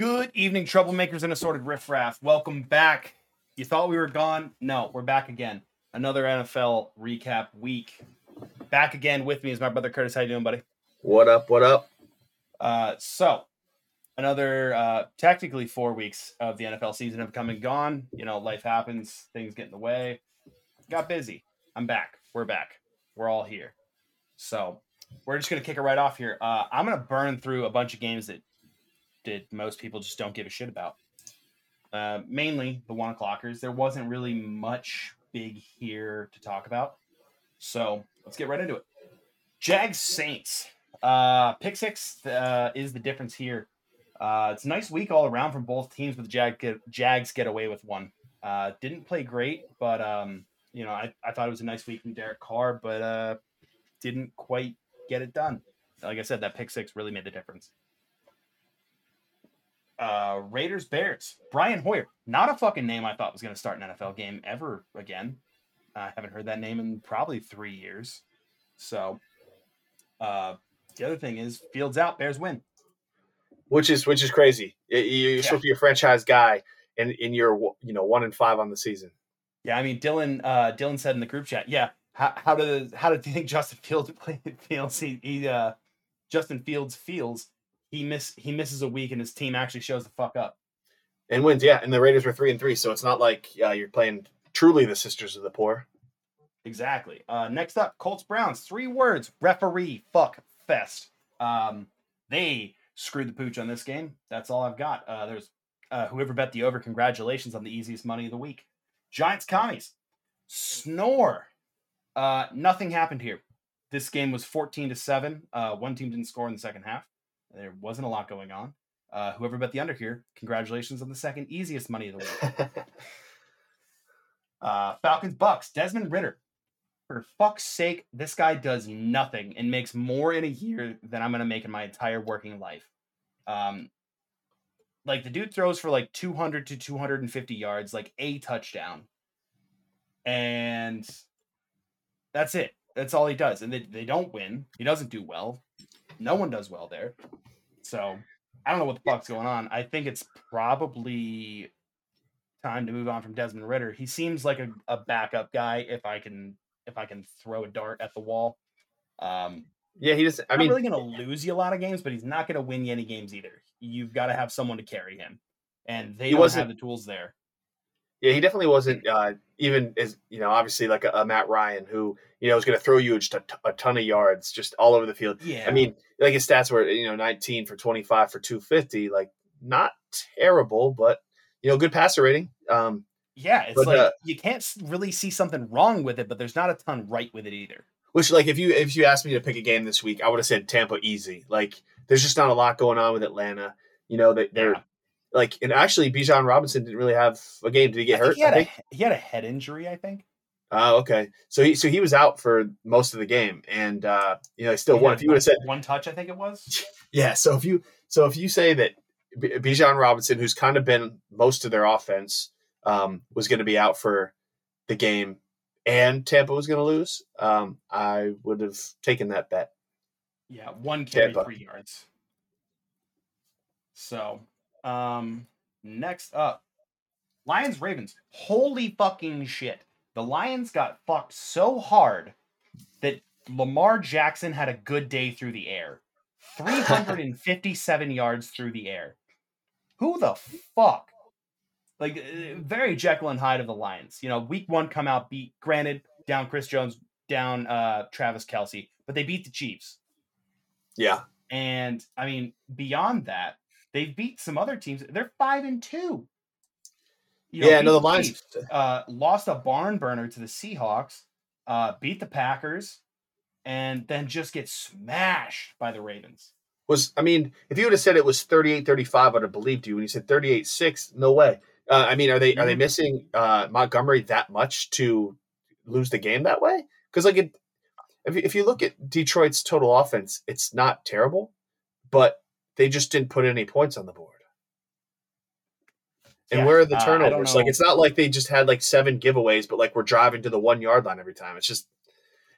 Good evening, troublemakers and assorted riffraff. Welcome back. You thought we were gone? No, we're back again. Another NFL recap week. Back again with me is my brother Curtis. How you doing, buddy? What up? What up? Uh, so another uh, technically four weeks of the NFL season have come and gone. You know, life happens, things get in the way. Got busy. I'm back. We're back. We're all here. So we're just gonna kick it right off here. Uh, I'm gonna burn through a bunch of games that did most people just don't give a shit about. Uh, mainly the one o'clockers. There wasn't really much big here to talk about. So let's get right into it. Jags Saints. Uh, pick six uh, is the difference here. Uh, it's a nice week all around from both teams, but the Jag get, Jags get away with one. Uh, didn't play great, but um, you know I, I thought it was a nice week from Derek Carr, but uh, didn't quite get it done. Like I said, that pick six really made the difference. Uh, Raiders Bears. Brian Hoyer, not a fucking name I thought was going to start an NFL game ever again. I haven't heard that name in probably three years. So, uh, the other thing is Fields out, Bears win. Which is which is crazy. You're Yeah. supposed to be a franchise guy, and and you're you know one and five on the season. Yeah, I mean Dylan. Uh, Dylan said in the group chat, yeah. How, how did how did you think Justin Fields play, feels? He, he uh, Justin Fields feels he miss he misses a week and his team actually shows the fuck up. And wins, yeah. And the Raiders were three and three, so it's not like uh, you're playing truly the sisters of the poor. Exactly. Uh, next up, Colts Browns. Three words: referee fuck fest. Um, they screwed the pooch on this game. That's all I've got. Uh, there's uh, whoever bet the over. Congratulations on the easiest money of the week. Giants commies. Snore. Uh, nothing happened here. This game was 14 to 7. Uh, one team didn't score in the second half. There wasn't a lot going on. Uh, whoever bet the under here, congratulations on the second easiest money of the week. Uh, Falcons Bucs. Desmond Ridder. For fuck's sake, this guy does nothing and makes more in a year than I'm gonna make in my entire working life. Um, like the dude throws for like 200 to 250 yards, like a touchdown, and that's it. That's all he does. And they, they don't win. He doesn't do well. No one does well there. So I don't know what the fuck's going on. I think it's probably time to move on from Desmond Ridder. He seems like a, a backup guy if I can if I can throw a dart at the wall. Um yeah, he just. I mean, really going to lose you a lot of games, but he's not going to win you any games either. You've got to have someone to carry him, and they He don't have the tools there. Yeah, he definitely wasn't uh, even as you know, obviously like a, a Matt Ryan who you know was going to throw you just a, t- a ton of yards just all over the field. Yeah, I mean, like his stats were you know 19 for 25 for 250, like not terrible, but you know, good passer rating. Um, yeah, it's but, like uh, you can't really see something wrong with it, but there's not a ton right with it either. Which like if you if you asked me to pick a game this week, I would have said Tampa easy. Like there's just not a lot going on with Atlanta. You know they, they're Yeah. Like and actually Bijan Robinson didn't really have a game. Did he get hurt? he had I a he had a head injury. I think. Oh, okay. So he so he was out for most of the game, and uh, you know he still He won. If you would have said one touch, I think it was. yeah, so if you so if you say that B- Bijan Robinson, who's kind of been most of their offense, um, was going to be out for the game, and Tampa was going to lose, um, I would have taken that bet. Yeah, one carry, Tampa. three yards. So, um, next up, Lions Ravens. Holy fucking shit! The Lions got fucked so hard that Lamar Jackson had a good day through the air, three hundred and fifty-seven yards through the air. Who the fuck? Like uh, very Jekyll and Hyde of the Lions. You know, week one come out beat. Granted, down Chris Jones, down uh Travis Kelsey, but they beat the Chiefs. Yeah, And I mean, beyond that, they've beat some other teams. They're five and two. You yeah. No, the Lions. Uh, lost a barn burner to the Seahawks, uh, beat the Packers, and then just get smashed by the Ravens. was I mean, if you would have said it was 38-35, I'd have believed you. When you said 38-6, no way. Uh, I mean, are they are they Mhm. missing uh, Montgomery that much to lose the game that way? Because like it, if you, if you look at Detroit's total offense, it's not terrible, but they just didn't put any points on the board. And Yeah, where are the uh, turnovers? like it's not like they just had like seven giveaways, but like we're driving to the one yard line every time. It's just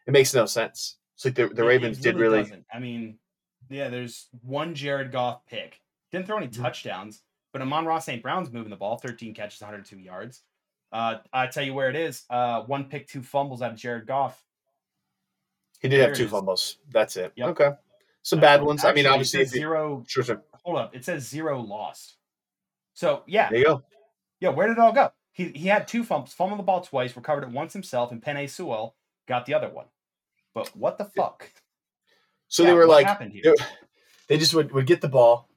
it makes no sense. It's like the, the It- it Ravens did really doesn't. I mean, yeah, there's one Jared Goff pick. Didn't throw any Mhm. touchdowns, But Amon-Ra St. Brown's moving the ball, 13 catches, 102 yards. Uh, I tell you where it is. Uh, one pick, two fumbles out of Jared Goff. He did There have two fumbles. That's it. Yep. Okay. Some bad Uh, ones. I mean, obviously, zero. sure, sure. Hold up, it says zero lost. So yeah, There you go. yeah. Where did it all go? He he had two fumbles, fumbled the ball twice, recovered it once himself, and Penei Sewell got the other one. But what the fuck? So Yeah, they were like, happened here? they- they just would, would get the ball,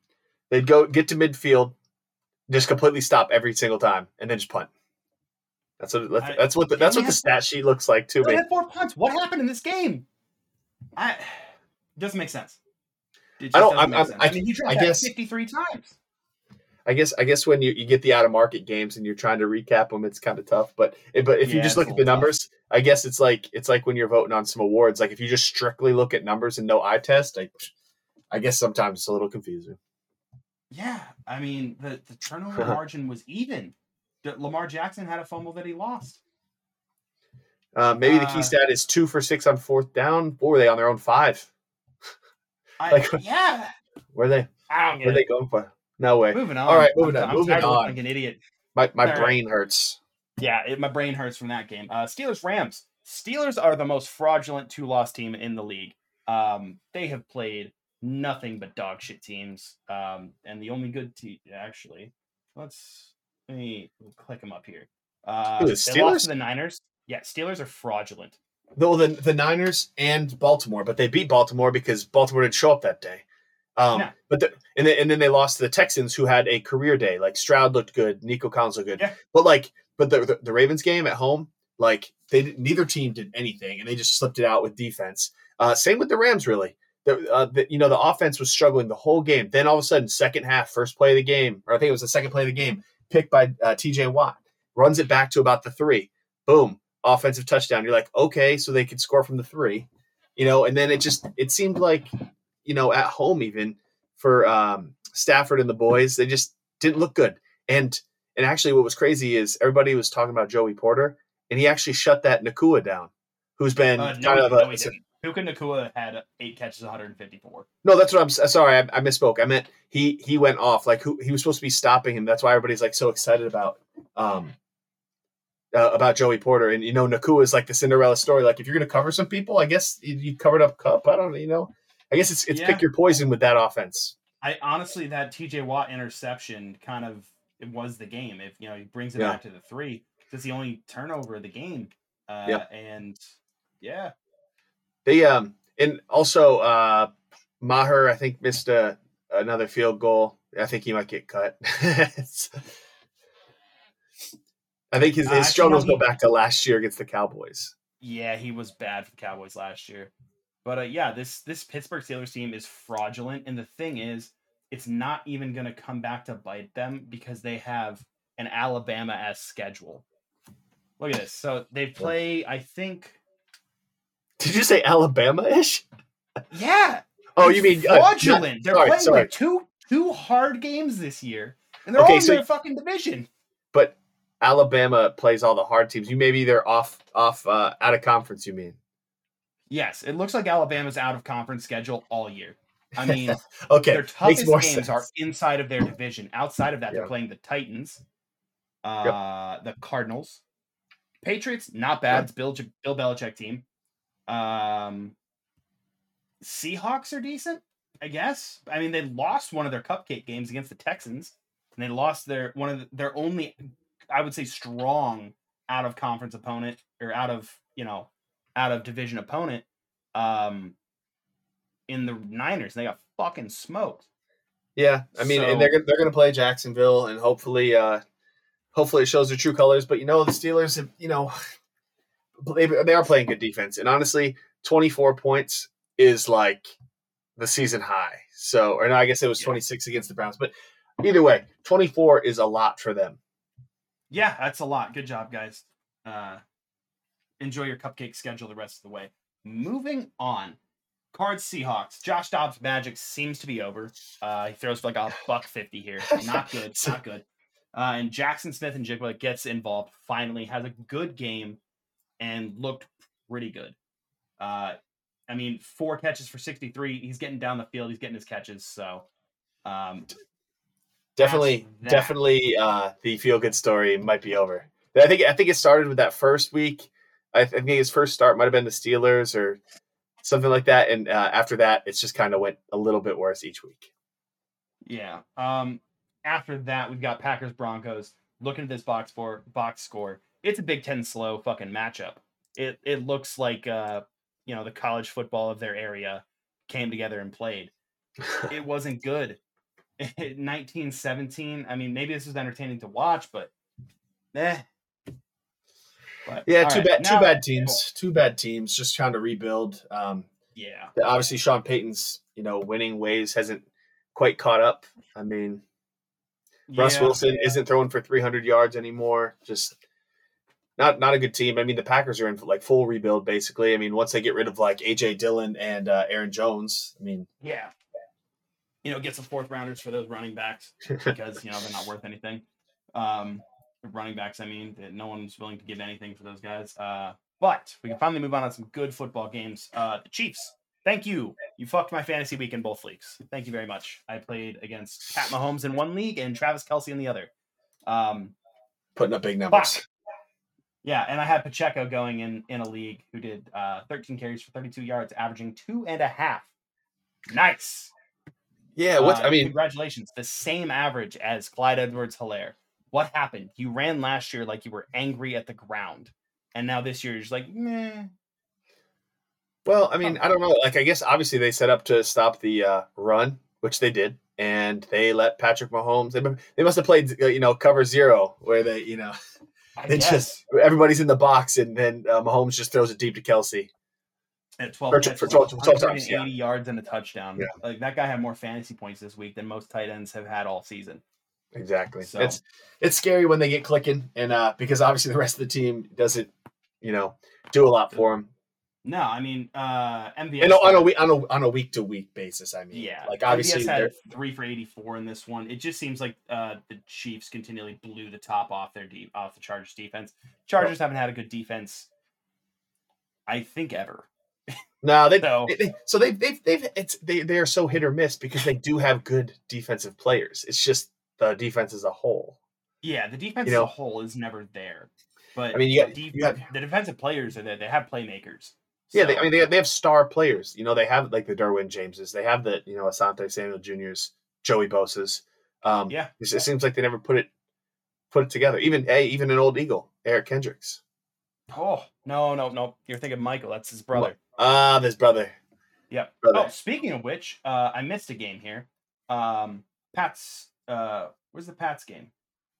they'd go get to midfield, just completely stop every single time, and then just punt. That's what that's, what the, that's what the stat sheet looks like to They me. had four punts. What happened in this game? I it doesn't make sense. I don't- I'm- I'm-. I- I mean, he dropped I guess- 53 times. I guess I guess when you, you get the out of market games and you're trying to recap them, it's kind of tough. But but if you just look at the tough. numbers, I guess it's like it's like when you're voting on some awards. Like if you just strictly look at numbers and no eye test, I I guess sometimes it's a little confusing. Yeah, I mean the the turnover margin was even. Lamar Jackson had a fumble that he lost. Uh, maybe the key Uh, stat is two for six on fourth down. What were they on their own five? I, Like- yeah, Where are they? I don't Where are get they going for? No way. Moving on. All right, I'm- moving on, I'm, moving tired of looking on. like an idiot. My my All right. brain hurts. Yeah, it, my brain hurts from that game. Uh, Steelers Rams. Steelers are the most fraudulent two loss team in the league. Um, they have played nothing but dog shit teams. Um, and the only good team actually. Let's let me click them up here. Uh, Who, the Steelers? to the Niners. Yeah, Steelers are fraudulent. Though the the Niners and Baltimore, but they beat Baltimore because Baltimore didn't show up that day. Um, No. but the, and then and then they lost to the Texans, who had a career day. Like Stroud looked good, Nico Collins looked good, Yeah. but like but the, the the Ravens game at home, like they neither team did anything, and they just slipped it out with defense. Uh, same with the Rams, really. The, uh, the you know the offense was struggling the whole game. Then all of a sudden, second half, first play of the game, or I think it was the second play of the game, picked by uh, T.J. Watt, runs it back to about the three. Boom, offensive touchdown. You're like, okay, so they could score from the three, you know. And then it just it seemed like, you know, at home even for um, Stafford and the boys, they just didn't look good. And and actually, what was crazy is everybody was talking about Joey Porter, and he actually shut that Nacua down, who's been Uh, kind no, of no, a. Puka Nacua had eight catches, 154. no, that's what I'm sorry. I, I misspoke. I meant he he went off like who he was supposed to be stopping him. That's why everybody's like so excited about um uh, about Joey Porter. And you know, Nacua is like the Cinderella story. Like if you're gonna cover some people, I guess you, you covered up Kupp. I don't know. You know, I guess it's it's Yeah. pick your poison with that offense. I honestly that TJ Watt interception kind of it was the game. If you know he brings it Yeah. back to the three, that's the only turnover of the game. Uh, Yeah. and yeah, They um and also uh Maher I think missed a, another field goal. I think he might get cut. I think his, Uh, his struggles he- go back to last year against the Cowboys. yeah, he was bad for the Cowboys last year. But uh, yeah, this this Pittsburgh Steelers team is fraudulent, and the thing is, it's not even going to come back to bite them because they have an Alabama as schedule. Look at this. So they play, I think. Did you say Alabama ish? Yeah. Oh, you mean uh, fraudulent? they're sorry, playing sorry. like two two hard games this year, and they're Okay, all in so- their fucking division. but Alabama plays all the hard teams. You maybe they're off off uh, out of conference. You mean? Yes, it looks like Alabama's out of conference schedule all year. I mean, Okay, their toughest more games sense. are inside of their division. Outside of that, Yeah. they're playing the Titans, uh, the Cardinals, Patriots. Not bad. Yeah. It's Bill Bill Belichick team. Um, Seahawks are decent, I guess. I mean, they lost one of their cupcake games against the Texans, and they lost their one of the, their only, I would say, strong out of conference opponent or out of you know out of division opponent. Um, in the Niners, and they got fucking smoked. Yeah, I mean, So- and they're gonna- they're going to play Jacksonville, and hopefully, uh hopefully, it shows their true colors. But you know, the Steelers, have, you know, they, they are playing good defense, and honestly, twenty four points is like the season high. So, or no, I guess it was Yeah. twenty six against the Browns, but either way, twenty four is a lot for them. Yeah, that's a lot. Good job, guys. Uh, enjoy your cupcake schedule the rest of the way. Moving on. Cards Seahawks. Josh Dobbs' magic seems to be over. Uh, he throws for like a buck fifty here. Not good. Not good. Uh, and Jaxon Smith-Njigba gets involved. Finally, has a good game and looked pretty good. Uh, I mean, four catches for sixty-three. He's getting down the field. He's getting his catches. So, um, definitely, definitely, uh, the feel good story might be over. I think I think it started with that first week. I, th- I think his first start might have been the Steelers or something like that, and uh, after that, it's just kind of went a little bit worse each week. Yeah. Um. After that, we've got Packers Broncos. Looking at this box for box score, it's a Big Ten slow fucking matchup. It it looks like uh you know the college football of their area came together and played. It wasn't good. 1917. I mean, maybe this is entertaining to watch, but eh. But, yeah, too right, bad. Two bad teams. Two bad teams. Just trying to rebuild. Um, Yeah. obviously, Sean Payton's you know winning ways hasn't quite caught up. I mean, Russ Yeah. Wilson isn't throwing for 300 yards anymore. Just not not a good team. I mean, the Packers are in like full rebuild basically. I mean, once they get rid of like AJ Dillon and uh, Aaron Jones, I mean, Yeah. You know, get some fourth rounders for those running backs because, you know, they're not worth anything. Um, running backs, I mean, that no one's willing to give anything for those guys. Uh, but we can finally move on to some good football games. Uh, the Chiefs, thank you. You fucked my fantasy week in both leagues. Thank you very much. I played against Pat Mahomes in one league and Travis Kelsey in the other. Um, putting up big numbers. yeah, and I had Pacheco going in in a league who did uh, 13 carries for 32 yards, averaging two and a half. Nice. Yeah, what Uh, I mean, congratulations. The same average as Clyde Edwards Helaire. What happened? You ran last year like you were angry at the ground. And now this year you're just like, meh. well, I mean, I don't know. Like, I guess obviously they set up to stop the uh, run, which they did, and they let Patrick Mahomes. They, they must have played, uh, you know, cover zero, where they, you know, I they guess. just everybody's in the box, and then uh, Mahomes just throws it deep to Kelsey. At 12, for- catches, for 12 12 times, 180 yards and a touchdown. Yeah. Like that guy had more fantasy points this week than most tight ends have had all season. Exactly. So- It's it's scary when they get clicking, and uh, because obviously the rest of the team doesn't, you know, do a lot for them. No, I mean, uh, MVS. And on a week on a on a week to week basis, I mean, Yeah, like obviously MVS they're- had three for eighty-four in this one. It just seems like uh, the Chiefs continually blew the top off their deep off the Chargers defense. Chargers haven't had a good defense, I think, ever. No, they, So- they, they so they they've they've it's they they are so hit or miss because they do have good defensive players. It's just the defense as a whole. Yeah, the defense You as a whole is never there. But I mean, you got- the, you got- the defensive players are there. They have playmakers. Yeah, they, I mean they have, they have star players. You know, they have like the Derwin Jameses. They have the you know Asante Samuel Juniors, Joey Bosa's. Um, Yeah. it, it seems like they never put it put it together. Even hey, even an old Eagle, Eric Kendricks. oh no, no, no! You're thinking Mychal. That's his brother. Ah, this brother. Yep. Brother. Oh, speaking of which, uh, I missed a game here. Um, Pats. Uh, where's the Pats game?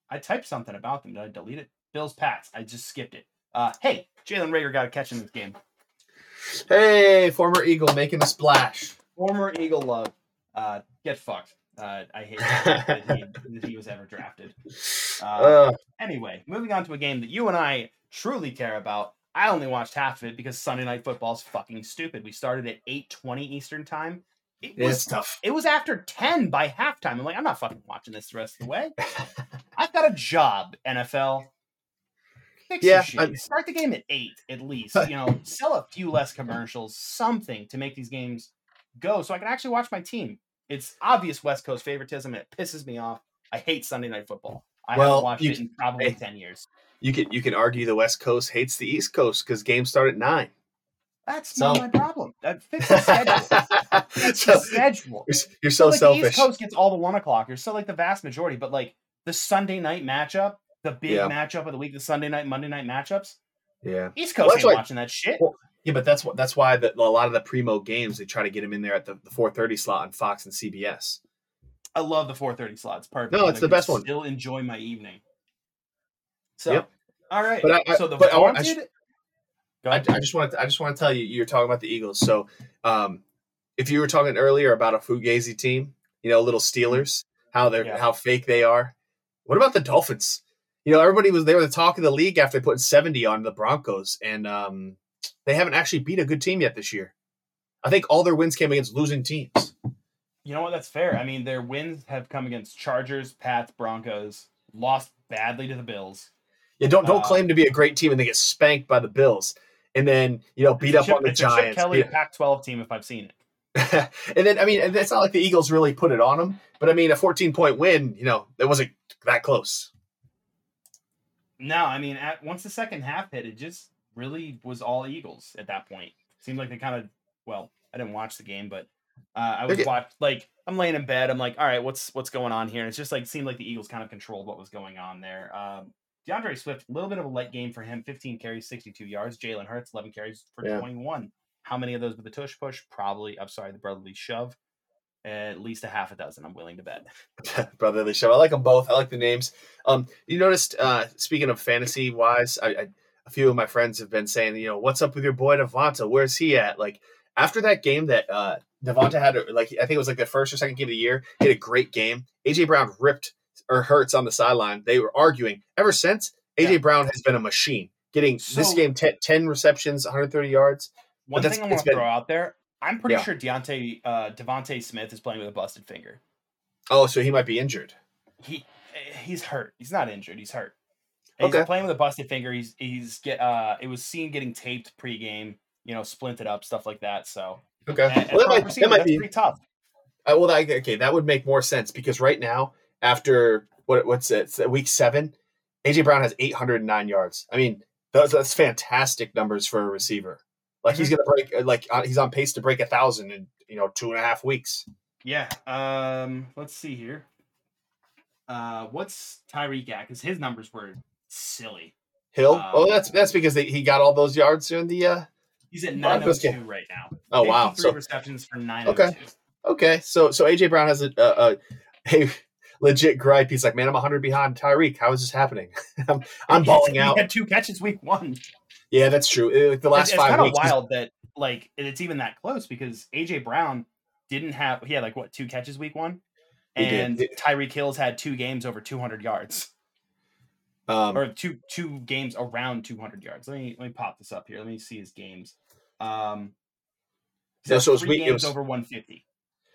I typed something about them. Did I delete it? Bills Pats. I just skipped it. Uh, hey, Jalen Reagor got a catch in this game. Hey, former Eagle making a splash. Former Eagle love. Uh, get fucked. Uh, I hate that, he, that he was ever drafted. Uh, Uh, Anyway, moving on to a game that you and I truly care about. I only watched half of it because Sunday night football is fucking stupid. We started at eight twenty Eastern time. It was it's tough. it was after 10 by halftime. I'm like, I'm not fucking watching this the rest of the way. I've got a job, NFL. Fix Yeah. Start the game at eight at least. You know, sell a few less commercials, something to make these games go so I can actually watch my team. It's obvious West Coast favoritism and it pisses me off. I hate Sunday night football. I Well, haven't watched you- it in probably hey. 10 years. Eh, you can you can argue the West Coast hates the East Coast because games start at nine. That's So- not my problem. That fix the schedule. Fix so, the schedule. you're, you're so like the East. Coast gets all the one o'clockers, so like the vast majority, but like the Sunday night matchup, the big Yeah. matchup of the week, the Sunday night, Monday night matchups, Yeah. East Coast Well, ain't why- watching that shit. Well, Yeah, but that's what that's why the, a lot of the primo games they try to get them in there at the, the 4:30 slot on Fox and CBS. I love the 4:30 slots. Perfect. No, it's the best one. Still enjoy my evening. So, Yep. all right. But I- I- so the but I I I. I just want to I just want to tell you you're talking about the Eagles. So, um, if you were talking earlier about a Fugazi team, you know, little Steelers, how they're Yeah. how fake they are. What about the Dolphins? You know, everybody was they were the talk of the league after they put 70 on the Broncos, and um, they haven't actually beat a good team yet this year. I think all their wins came against losing teams. You know what? That's fair. I mean, their wins have come against Chargers, Pats, Broncos, lost badly to the Bills. Yeah, don't don't Uh, claim to be a great team and they get spanked by the Bills, and then you know beat up Chip- on the it's a Chip Giants. Kelly beat- Pac-12 team, if I've seen it. and then I mean, it's not like the Eagles really put it on them, but I mean, a 14 point win, you know, it wasn't that close. No, I mean, at, once the second half hit, it just really was all Eagles at that point. Seemed like they kind of, well, I didn't watch the game, but uh, I was Okay. watch like I'm laying in bed. I'm like, all right, what's what's going on here? And it's just like seemed like the Eagles kind of controlled what was going on there. Um, D'Andre Swift, a little bit of a light game for him. 15 carries, 62 yards. Jalen Hurts, 11 carries for Yeah. 21. How many of those with the tush push? Probably. I'm sorry, the brotherly shove. At least a half a dozen. I'm willing to bet. Brotherly show. I like them both. I like the names. Um, you noticed, uh, speaking of fantasy wise, I, I, a few of my friends have been saying, you know, what's up with your boy Devonta? Where's he at? Like after that game that uh, Devonta had, like I think it was like the first or second game of the year, he had a great game. AJ Brown ripped or hurts on the sideline. They were arguing ever since. AJ Yeah. Brown has been a machine, getting this game 10, 10 receptions, 130 yards. One thing I want to throw out there, I'm pretty Yeah. sure Deontay uh, DeVonta Smith is playing with a busted finger. Oh, so he might be injured. He eh, he's hurt. He's not injured. He's hurt. Okay. He's playing with a busted finger. He's he's get uh it was seen getting taped pregame. You know, splinted up stuff like that. So Okay, and, well, that might, that might be pretty tough. Uh, well, that, okay, that would make more sense because right now, after what what's it, week seven, AJ Brown has 809 yards. I mean, those that's fantastic numbers for a receiver. Like he's gonna break, uh, like uh, he's on pace to break a thousand in you know two and a half weeks. Yeah. Um. Let's see here. Uh, what's Tyreek at? Because his numbers were silly. Hill. Um, oh, that's that's because they, he got all those yards during the. uh He's at Broncos 902 game. right now. Oh wow! three So receptions for 902. okay, okay. so so AJ Brown has a a, a, a legit gripe. He's like, man, I'm 100 behind Tyreek. How is this happening? I'm, I'm balling He out. had two catches week one. Yeah, that's true. Uh, Like the last it's, it's five kind of wild that like it's even that close because AJ Brown didn't have he had like what two catches week one, He and He- Tyreek Hill's had two games over 200 yards um, or two two games around 200 yards. Let me let me pop this up here. Let me see his games. Um, No, so it's three week- it was- over 150.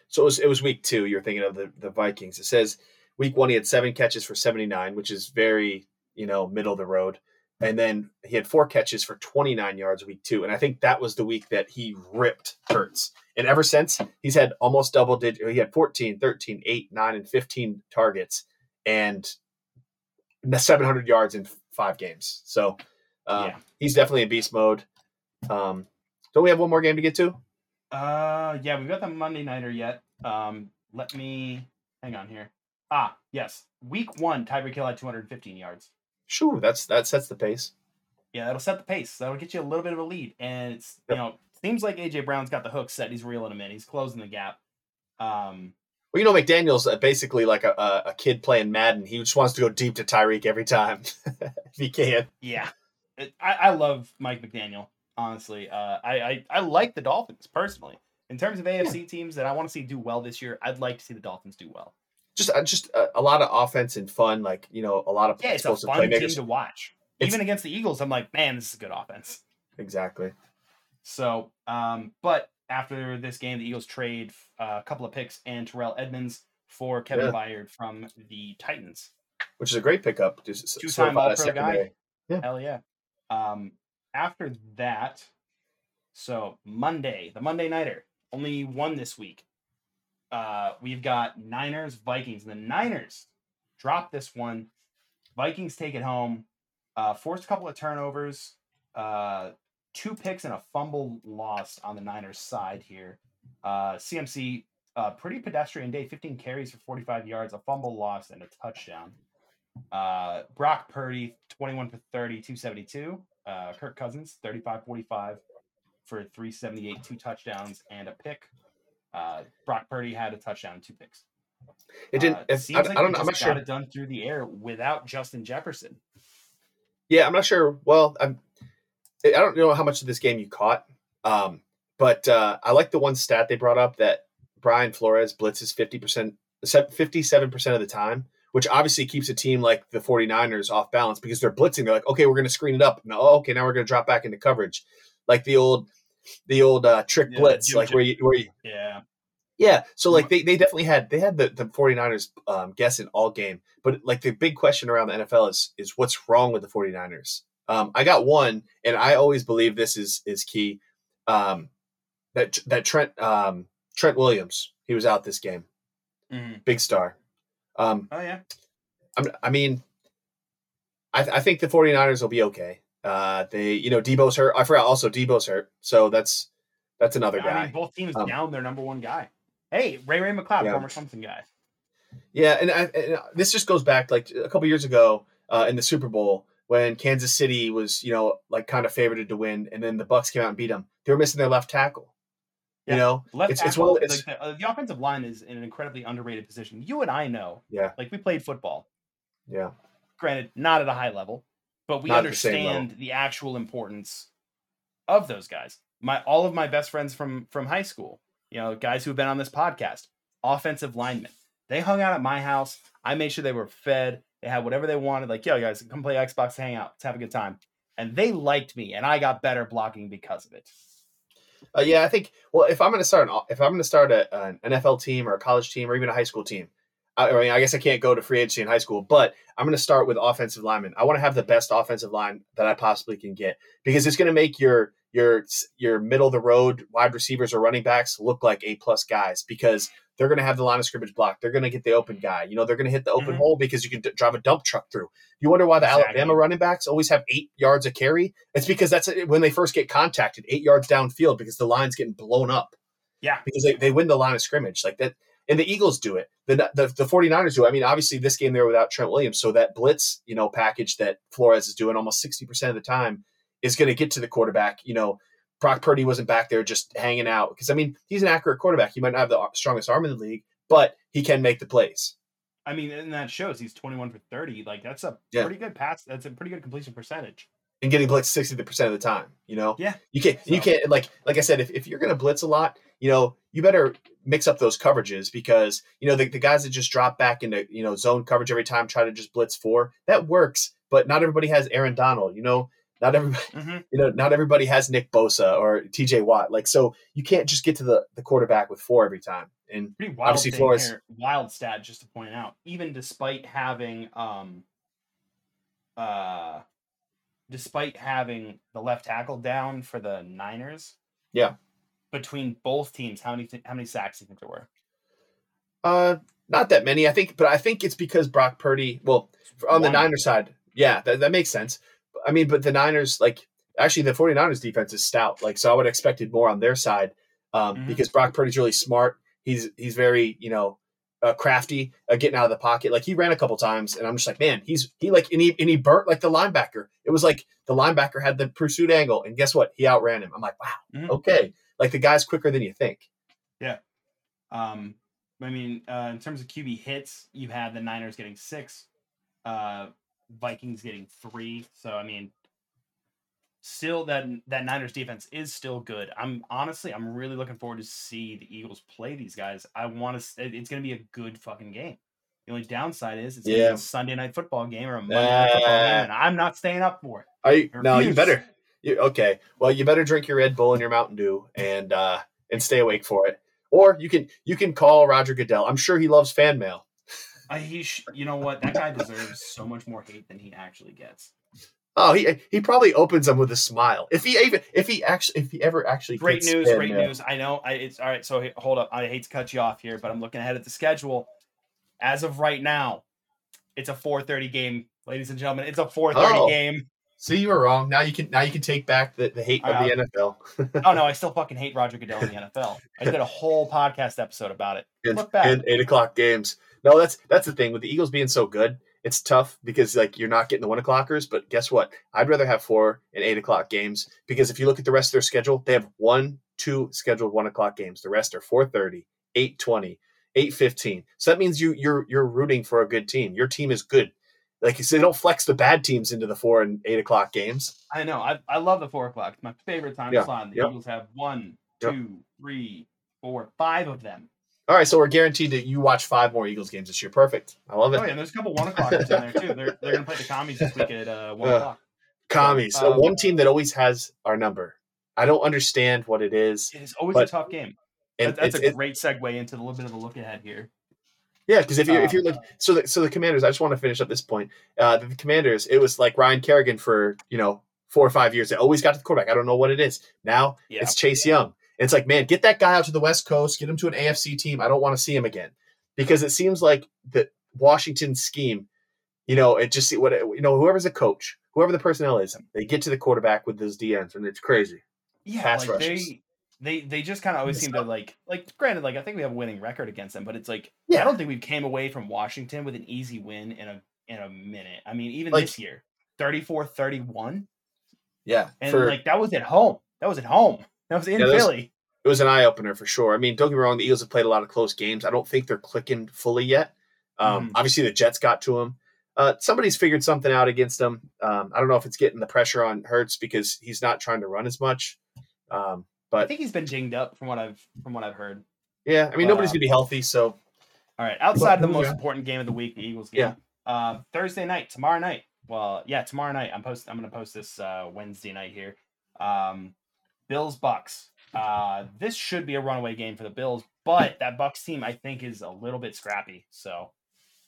So it was, it was week two. You're thinking of the, the Vikings. It says week one, he had seven catches for 79, which is very, you know, middle of the road. And then he had four catches for 29 yards week two. And I think that was the week that he ripped Hurts. And ever since, he's had almost double digit. He had 14, 13, 8, 9, and 15 targets and 700 yards in five games. So uh, Yeah. he's definitely in beast mode. Um, don't we have one more game to get to? Uh, yeah, we've got the Monday nighter yet. Um, let me hang on here. Ah, yes, week one, Tyreek Hill had 215 yards. Sure, that's that sets the pace. Yeah, that'll set the pace. That'll get you a little bit of a lead. And it's Yep. you know, seems like AJ Brown's got the hook set. He's reeling him in. He's closing the gap. Um, Well, you know, McDaniel's uh, basically like a, a, a kid playing Madden. He just wants to go deep to Tyreek every time if he can. yeah, I, I love Mike McDaniel. Honestly, uh, I, I I like the Dolphins personally. In terms of AFC teams that I want to see do well this year, I'd like to see the Dolphins do well. Just uh, just a, a lot of offense and fun. Like you know, a lot of Yeah, it's a fun team to watch. It's- Even against the Eagles, I'm like, man, this is a good offense. Exactly. So, um, but after this game, the Eagles trade uh, a couple of picks and Terrell Edmunds for Kevin Yeah. Byard from the Titans. Which is a great pickup. Two-time All-Pro guy. Yeah. Hell yeah. Um, after that, so Monday, the Monday Nighter, only one this week. Uh, we've got Niners, Vikings. The Niners drop this one. Vikings take it home. Uh, forced a couple of turnovers. Uh, two picks and a fumble lost on the Niners side here. Uh, CMC, uh, pretty pedestrian day, 15 carries for 45 yards, a fumble lost, and a touchdown. Uh, Brock Purdy, 21 for 30, 272. Uh, Kirk Cousins, 35 45 for 378, two touchdowns and a pick. Uh, Brock Purdy had a touchdown and two picks. It didn't. Uh, if, seems I, like I don't. I'm just not sure. it done through the air without Justin Jefferson. Yeah, I'm not sure. Well, I'm. I don't know how much of this game you caught, um, but uh, I like the one stat they brought up that Brian Flores blitzes 50 percent, 57 percent of the time, which obviously keeps a team like the 49ers off balance because they're blitzing. They're like, okay, we're going to screen it up. No, oh, okay, now we're going to drop back into coverage, like the old, the old uh, trick Yeah, blitz, like where you where you Yeah. yeah, so like they, they definitely had they had the, the 49ers um, guessing all game. But like the big question around the NFL is is what's wrong with the 49ers? Um, I got one, and I always believe this is is key. Um, that that Trent um, Trent Williams, he was out this game. Mhm. Big star. Um, Oh yeah. I'm, I mean, I, I think the 49ers will be okay. Uh, they, you know, Deebo's hurt. I forgot also Deebo's hurt. So that's that's another I guy. mean, both teams Um, down their number one guy. Hey, Ray Ray McCloud, Yeah. former something guy. Yeah, and, I, and this just goes back like a couple years ago uh, in the Super Bowl when Kansas City was, you know, like kind of favored to win, and then the Bucs came out and beat them. They were missing their left tackle. Yeah. You know, Left It's- it's tackle, of- it's- like the, uh, the offensive line is in an incredibly underrated position. You and I know. Yeah. Like we played football. yeah, Granted, not at a high level, but we Not at the understand the actual importance of those guys. My all of my best friends from from high school, you know, guys who have been on this podcast, offensive linemen. They hung out at my house. I made sure they were fed. They had whatever they wanted. Like, yo, guys, come play Xbox, hang out, let's have a good time. And they liked me, and I got better blocking because of it. Uh, yeah. I think. Well, if I'm going to start an if I'm going to start a, an NFL team or a college team or even a high school team, I, I mean, I guess I can't go to free agency in high school, but I'm going to start with offensive linemen. I want to have the best offensive line that I possibly can get because it's going to make your your your middle of the road wide receivers or running backs look like a plus guys because they're going to have the line of scrimmage block. They're going to get the open guy. You know, they're going to hit the open Mhm. hole because you can d- drive a dump truck through. You wonder why the Exactly. Alabama running backs always have eight yards of carry? It's because that's it- when they first get contacted, eight yards downfield because the line's getting blown up Yeah. because they, they win the line of scrimmage like that. And the Eagles do it. The, the the 49ers do. it. I mean, obviously this game they were without Trent Williams, so that blitz, you know, package that Flores is doing almost 60% of the time is going to get to the quarterback. You know, Brock Purdy wasn't back there just hanging out because I mean, he's an accurate quarterback. He might not have the strongest arm in the league, but he can make the plays. I mean, and that shows he's 21 for 30. Like, that's a Yeah. pretty good pass. That's a pretty good completion percentage. and getting blitzed sixty percent of the time. You know, Yeah. you can't you can't like like I said, if, if you're going to blitz a lot, you know, you better mix up those coverages because you know the, the guys that just drop back into you know zone coverage every time, try to just blitz four, that works. But not everybody has Aaron Donald. You know, not everybody Mm-hmm. you know not everybody has Nick Bosa or T.J. Watt. Like so, you can't just get to the the quarterback with four every time. And Pretty wild Obviously, Flores- here. Wild stat, just to point out. Even despite having, um, uh, despite having the left tackle down for the Niners. Yeah. Between both teams, how many th- how many sacks do you think there were? uh, not that many, I think, but I think it's because Brock Purdy. Well, on the One. Niners side, yeah, that, that makes sense. I mean, but the Niners, like, actually, the 49ers defense is stout. Like, so I would have expected more on their side um, Mhm. because Brock Purdy's really smart. He's he's very, you know, uh, crafty, uh, getting out of the pocket. Like he ran a couple times, and I'm just like, man, he's he like and he and he burnt like the linebacker. It was like the linebacker had the pursuit angle, and guess what? He outran him. I'm like, wow, Mhm. okay, like the guy's quicker than you think. Yeah. Um, I mean, uh, in terms of QB hits, you had the Niners getting six, uh, Vikings getting three. So I mean, still that that Niners defense is still good. I'm honestly, I'm really looking forward to see the Eagles play these guys. I want to. It's going to be a good fucking game. The only downside is it's gonna be Yeah. a Sunday night football game or a Monday night football game, and I'm not staying up for it. Are you? No, you better. You, okay. Well, you better drink your Red Bull and your Mountain Dew and uh, and stay awake for it. Or you can you can call Roger Goodell. I'm sure he loves fan mail. I, he, sh- you know what? That guy deserves so much more hate than he actually gets. Oh, he he probably opens them with a smile. If he even if he actually if he ever actually Great news, great news. I know. I, it's all right. So hold up. I hate to cut you off here, but I'm looking ahead at the schedule. As of right now, it's a 4:30 game, ladies and gentlemen. It's a 4:30 Oh. game. See, you were wrong. Now you can now you can take back the, the hate of Uh, the NFL. Oh no, I still fucking hate Roger Goodell in the NFL. I did a whole podcast episode about it. and, Look back. and eight o'clock games. No, that's that's the thing with the Eagles being so good. It's tough because like you're not getting the one o'clockers. But guess what? I'd rather have four and eight o'clock games because if you look at the rest of their schedule, they have one, two scheduled one o'clock games. The rest are 4:30, 8:20, 8:15. So that means you you're you're rooting for a good team. Your team is good. Like so they don't flex the bad teams into the four and eight o'clock games. I know. I, I love the four o'clock. It's my favorite time Yeah, slot. The yep. Eagles have one, Yep. two, three, four, five of them. All right, so we're guaranteed that you watch five more Eagles games this year. Perfect. I love it. Oh yeah, and there's a couple one o'clockers in there too. They're they're gonna play the commies this week at uh, one Uh, o'clock. Commies. So Um, one team that always has our number. I don't understand what it is. It is always but- a tough game. And That- that's a great segue into a little bit of a look ahead here. Yeah, because if you're if Um, you're like so the, so the Commanders, I just want to finish up this point. Uh, the, Commanders, it was like Ryan Kerrigan for you know four or five years. They always got to the quarterback. I don't know what it is. Now Yeah. it's Chase Young, And it's like, man, get that guy out to the West Coast, get him to an AFC team. I don't want to see him again because it seems like that Washington's scheme, you know, it just what you know, whoever's a coach, whoever the personnel is, they get to the quarterback with those DNs, and it's crazy. Yeah, Pass like rushes. they they they just kind of always seem to like like granted like I think we have a winning record against them, but it's like Yeah. I don't think we came away from Washington with an easy win in a in a minute. I mean, even Like- this year, 34-31 Yeah, and for like that was at home. That was at home. That was in Yeah, Philly. It was an eye opener for sure. I mean, don't get me wrong, the Eagles have played a lot of close games. I don't think they're clicking fully yet. Um, Mhm. Obviously, the Jets got to them. Uh, somebody's figured something out against them. Um, I don't know if it's getting the pressure on Hurts because he's not trying to run as much. Um, I think he's been dinged up from what I've from what I've heard. yeah, I mean, But, nobody's uh, gonna be healthy, so All right, outside of the most yeah. important game of the week, the Eagles game. Yeah. Uh, Thursday night, tomorrow night. Well, yeah, tomorrow night. I'm post. I'm gonna post this uh, Wednesday night here. Um, Bills Bucs. Uh, this should be a runaway game for the Bills, but that Bucs team I think is a little bit scrappy. So,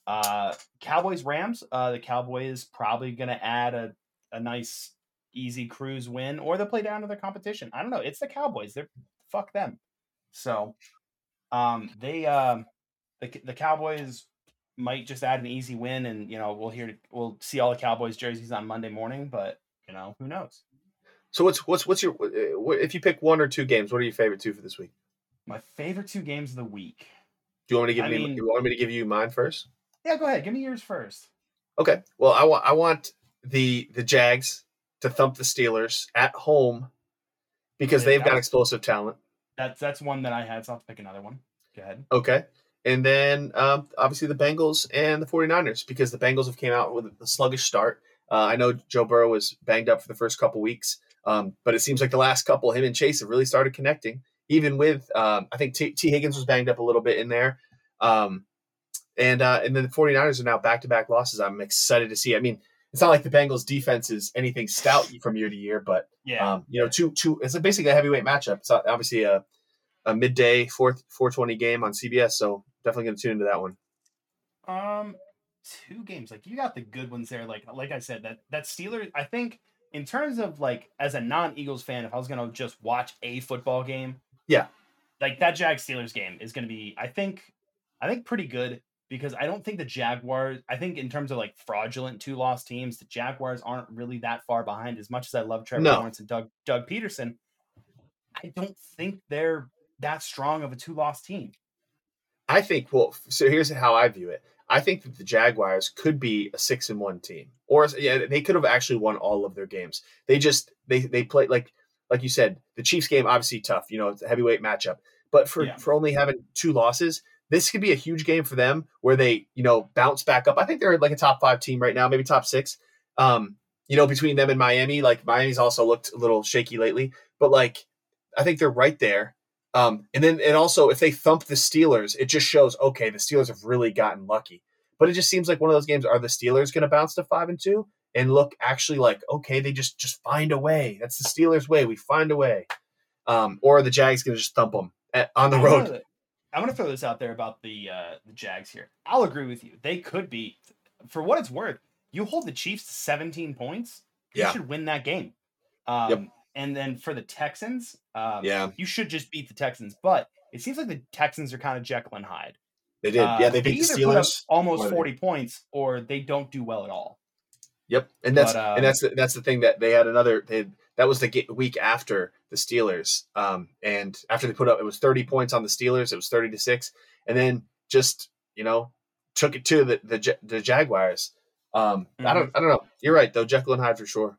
uh, Cowboys Rams. Uh, the Cowboys probably gonna add a a nice easy cruise win, or they'll play down to their competition. I don't know. It's the Cowboys. They're fuck them. So, um, they um, the the Cowboys might just add an easy win, and you know we'll hear we'll see all the Cowboys jerseys on Monday morning. But you know who knows? So what's what's what's your uh, what- if you pick one or two games, what are your favorite two for this week? My favorite two games of the week. Do you want me to give I me? mean- you want me to give you mine first? Yeah, go ahead. Give me yours first. Okay. Well, I want I want the the Jags to thump the Steelers at home because Yeah, they've got explosive talent. That's that's one that I had. So I'll have to pick another one. Go ahead. Okay. And then um, obviously the Bengals and the 49ers because the Bengals have came out with a sluggish start. Uh, I know Joe Burrow was banged up for the first couple weeks, um, but it seems like the last couple, him and Chase have really started connecting. Even with, um, I think T-, Tee Higgins was banged up a little bit in there. Um, and uh, and then the 49ers are now back to back losses. I'm excited to see. I mean, it's not like the Bengals defense is anything stout from year to year, but Yeah. um, you know, two two. It's a, basically a heavyweight matchup. It's obviously a a midday four four twenty game on CBS. So definitely going to tune into that one. Um, two games. Like you got the good ones there. Like like I said, that that Steelers. I think in terms of like as a non Eagles fan, if I was gonna just watch a football game, Yeah. like that Jag Steelers game is gonna be. I think I think pretty good because I don't think the Jaguars. I think in terms of like fraudulent two loss teams, the Jaguars aren't really that far behind. As much as I love Trevor No. Lawrence and Doug Doug Pederson, I don't think they're that strong of a two loss team. I think. Well, so here's how I view it. I think that the Jaguars could be a six and one team, or yeah, they could have actually won all of their games. They just they they play like like you said. The Chiefs game obviously tough. You know, it's a heavyweight matchup. But for Yeah. for only having two losses, this could be a huge game for them where they you know bounce back up. I think they're like a top five team right now, maybe top six. Um, you know, between them and Miami, like Miami's also looked a little shaky lately, but like I think they're right there. Um, and then and also if they thump the Steelers, it just shows okay, the Steelers have really gotten lucky. But it just seems like one of those games. Are the Steelers going to bounce to five and two and look actually like okay, they just just find a way. That's the Steelers' way. We find a way. Um, or are the Jags going to just thump them at, on the road? I'm going to throw this out there about the uh, the Jags here. I'll agree with you. They could be, for what it's worth. You hold the Chiefs to 17 points. You Yeah. should win that game. Um, Yep. And then for the Texans, um, Yeah, you should just beat the Texans. But it seems like the Texans are kind of Jekyll and Hyde. they did. Uh, yeah, they beat the put up Steelers. almost or they- 40 points, or they don't do well at all. Yep, and that's But, um, and that's the, that's the thing that they had another. They that was the week after the Steelers, um, and after they put up, it was thirty points on the Steelers. It was thirty to six, and then just you know took it to the the, the Jaguars. Um, I Mm-hmm. don't I don't know. You're right though, Jekyll and Hyde for sure.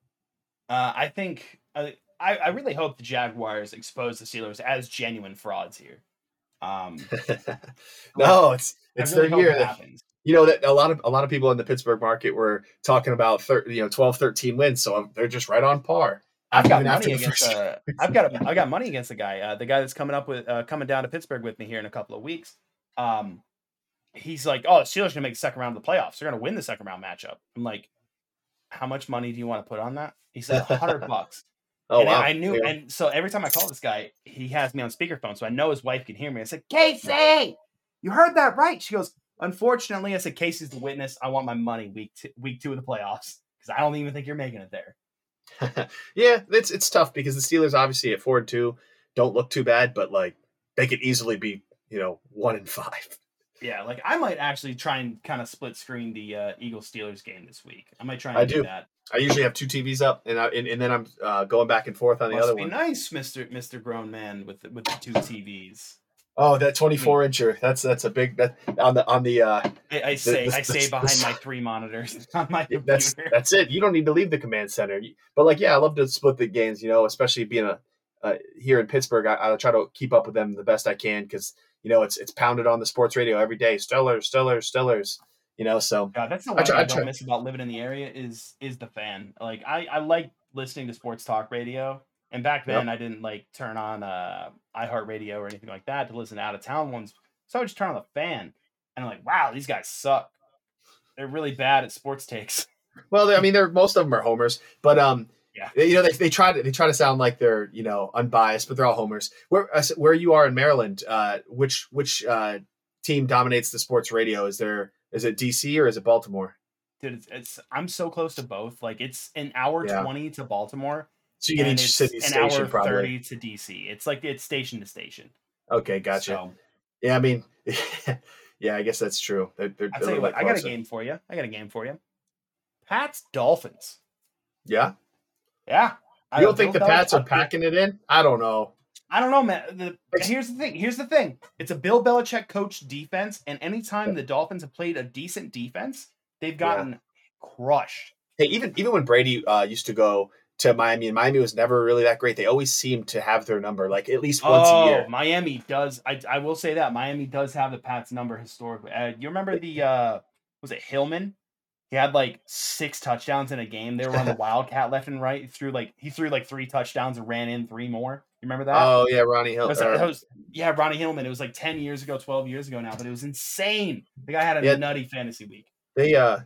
Uh, I think uh, I, I really hope the Jaguars expose the Steelers as genuine frauds here. Um, no, it's it's really their year. happens. You know that a lot of a lot of people in the Pittsburgh market were talking about thir- you know 12, 13 wins, so um, they're just right on par. I've got money against. Uh, I've got a, I got money against the guy. Uh, the guy that's coming up with uh, coming down to Pittsburgh with me here in a couple of weeks. Um, he's like, "Oh, the Steelers are gonna make the second round of the playoffs. They're gonna win the second round matchup." I'm like, "How much money do you want to put on that?" He said, "100 bucks." Oh and wow! I knew, Yeah. and so every time I call this guy, he has me on speakerphone, so I know his wife can hear me. I said, "Casey, you heard that right?" She goes, "Unfortunately, I said Casey's the witness. I want my money week two, week two of the playoffs because I don't even think you're making it there." yeah, it's it's tough because the Steelers obviously at four and two, don't look too bad, but like they could easily be, you know, one in five. Yeah, like I might actually try and kind of split screen the uh, Eagles Steelers game this week. I might try and I do, do. that. I usually have two TVs up, and I, and, and then I'm uh, going back and forth on the other be one. nice, Mister Mister Grown Man, with the, with the two TVs. Oh, that 24 incher. That's that's a big that on the on the uh I, I say the- I the- say the- behind my three monitors on my computer. that's that's it. You don't need to leave the command center. But like, yeah, I love to split the games. You know, especially being a uh, here in Pittsburgh, I, I try to keep up with them the best I can because you know it's it's pounded on the sports radio every day. Steelers, Steelers, Steelers. You know, so God, that's the I one try- thing I, I don't try- miss about living in the area is is the fan. Like I, I like listening to sports talk radio. And back Yep. then I didn't like turn on uh iHeartRadio or anything like that to listen to out of town ones. So I would just turn on the fan and I'm like, wow, these guys suck. They're really bad at sports takes. Well, I mean, they're most of them are homers, but um, Yeah. they- you know, they, they try to they try to sound like they're you know unbiased, but they're all homers. Where uh, where you are in Maryland, uh, which which uh, team dominates the sports radio? Is there is it DC or is it Baltimore? Dude, it's, it's I'm so close to both. Like it's an hour Yeah. twenty to Baltimore. So you get each city an station hour probably. thirty to DC. It's like it's station to station. Okay, gotcha. So, Yeah, I mean, yeah, I guess that's true. They're, they're, I'll tell you what, I got a game for you. I got a game for you. Pats Dolphins. Yeah, Yeah. I you don't think the Pats are packing it in? I don't know. I don't know, man. The, here's the thing. Here's the thing. It's a Bill Belichick coach defense, and anytime the Dolphins have played a decent defense, they've gotten crushed. Hey, even even when Brady uh, used to go to Miami, and Miami was never really that great. They always seem to have their number, like at least once oh, a year. Miami does. I, I will say that Miami does have the Pats number historically. Uh, you remember the uh, was it Hillman? He had like six touchdowns in a game. They were on the Wildcat left and right. He threw like he threw like three touchdowns and ran in three more. You remember that? Oh yeah, Ronnie Hill. That or- yeah, Ronnie Hillman. It was like ten years ago, twelve years ago now, but it was insane. The guy had a Yeah. nutty fantasy week. They uh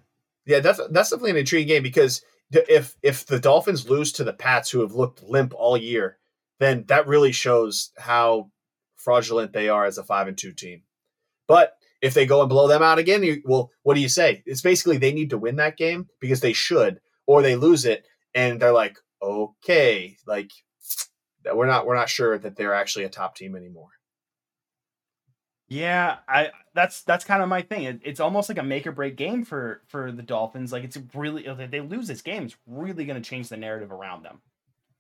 yeah, that's that's definitely an intriguing game because if if the Dolphins lose to the Pats who have looked limp all year, then that really shows how fraudulent they are as a 5 and 2 team. But if they go and blow them out again, you, well, what do you say? It's basically they need to win that game because they should or they lose it and they're like, "Okay, like we're not we're not sure that they're actually a top team anymore." Yeah, I that's that's kind of my thing. It, it's almost like a make or break game for for the Dolphins. Like it's really if they lose this game, it's really going to change the narrative around them.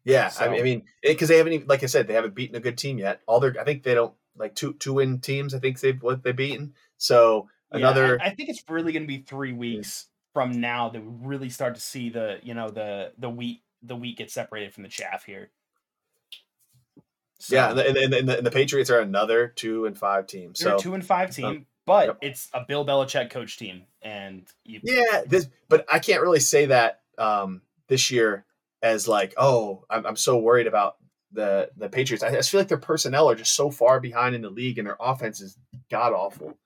Yeah, So- I mean, I mean, because they haven't even, like I said, they haven't beaten a good team yet. All their, I think they don't like two two win teams. I think they've what they've beaten. So Yeah, another, I, I think it's really going to be three weeks from now that we really start to see the you know the the wheat the wheat get separated from the chaff here. So, yeah, and the, and, the, and, the, Patriots are another two and five team. So a two and five team, but yep. it's a Bill Belichick coach team, and you, yeah, this, but I can't really say that um, this year as like, oh, I'm, I'm so worried about the the Patriots. I just feel like their personnel are just so far behind in the league, and their offense is god awful.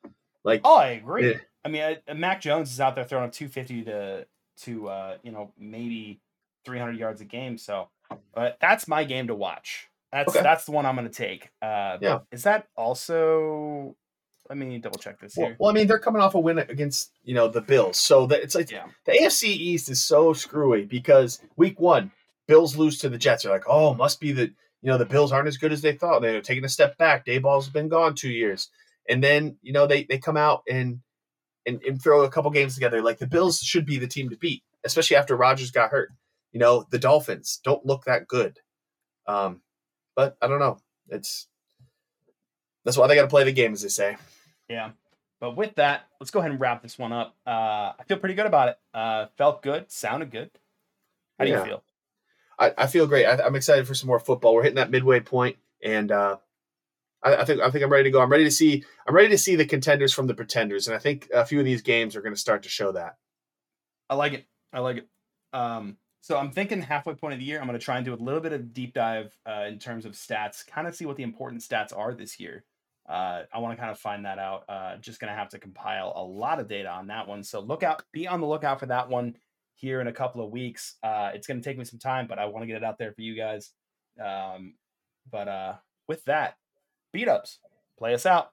Like, Oh, I agree. Yeah. I mean, I, uh, Mac Jones is out there throwing up 250 to to uh, you know maybe 300 yards a game. So, but that's my game to watch. That's Okay. that's the one I'm going to take. Uh, Yeah. Is that also? Let me double check this well, here. well, I mean, they're coming off a win against you know the Bills, so that it's like Yeah. the AFC East is so screwy because week one, Bills lose to the Jets. They're like, oh, must be the you know the Bills aren't as good as they thought. They're taking a step back. Daboll's been gone two years, and then you know they they come out and and, and throw a couple games together. Like the Bills should be the team to beat, especially after Rodgers got hurt. You know the Dolphins don't look that good, um, but I don't know. It's that's why they got to play the game, as they say. Yeah. But with that, let's go ahead and wrap this one up. Uh, I feel pretty good about it. Uh, felt good, sounded good. How do Yeah. you feel? I, I feel great. I, I'm excited for some more football. We're hitting that midway point, and uh, I, I think I think I'm ready to go. I'm ready to see. I'm ready to see the contenders from the pretenders, and I think a few of these games are going to start to show that. I like it. I like it. Um, so I'm thinking halfway point of the year, I'm going to try and do a little bit of deep dive uh, in terms of stats, kind of see what the important stats are this year. Uh, I want to kind of find that out. Uh, just going to have to compile a lot of data on that one. So look out, be on the lookout for that one here in a couple of weeks. Uh, it's going to take me some time, but I want to get it out there for you guys. Um, but uh, with that, beat ups. Play us out.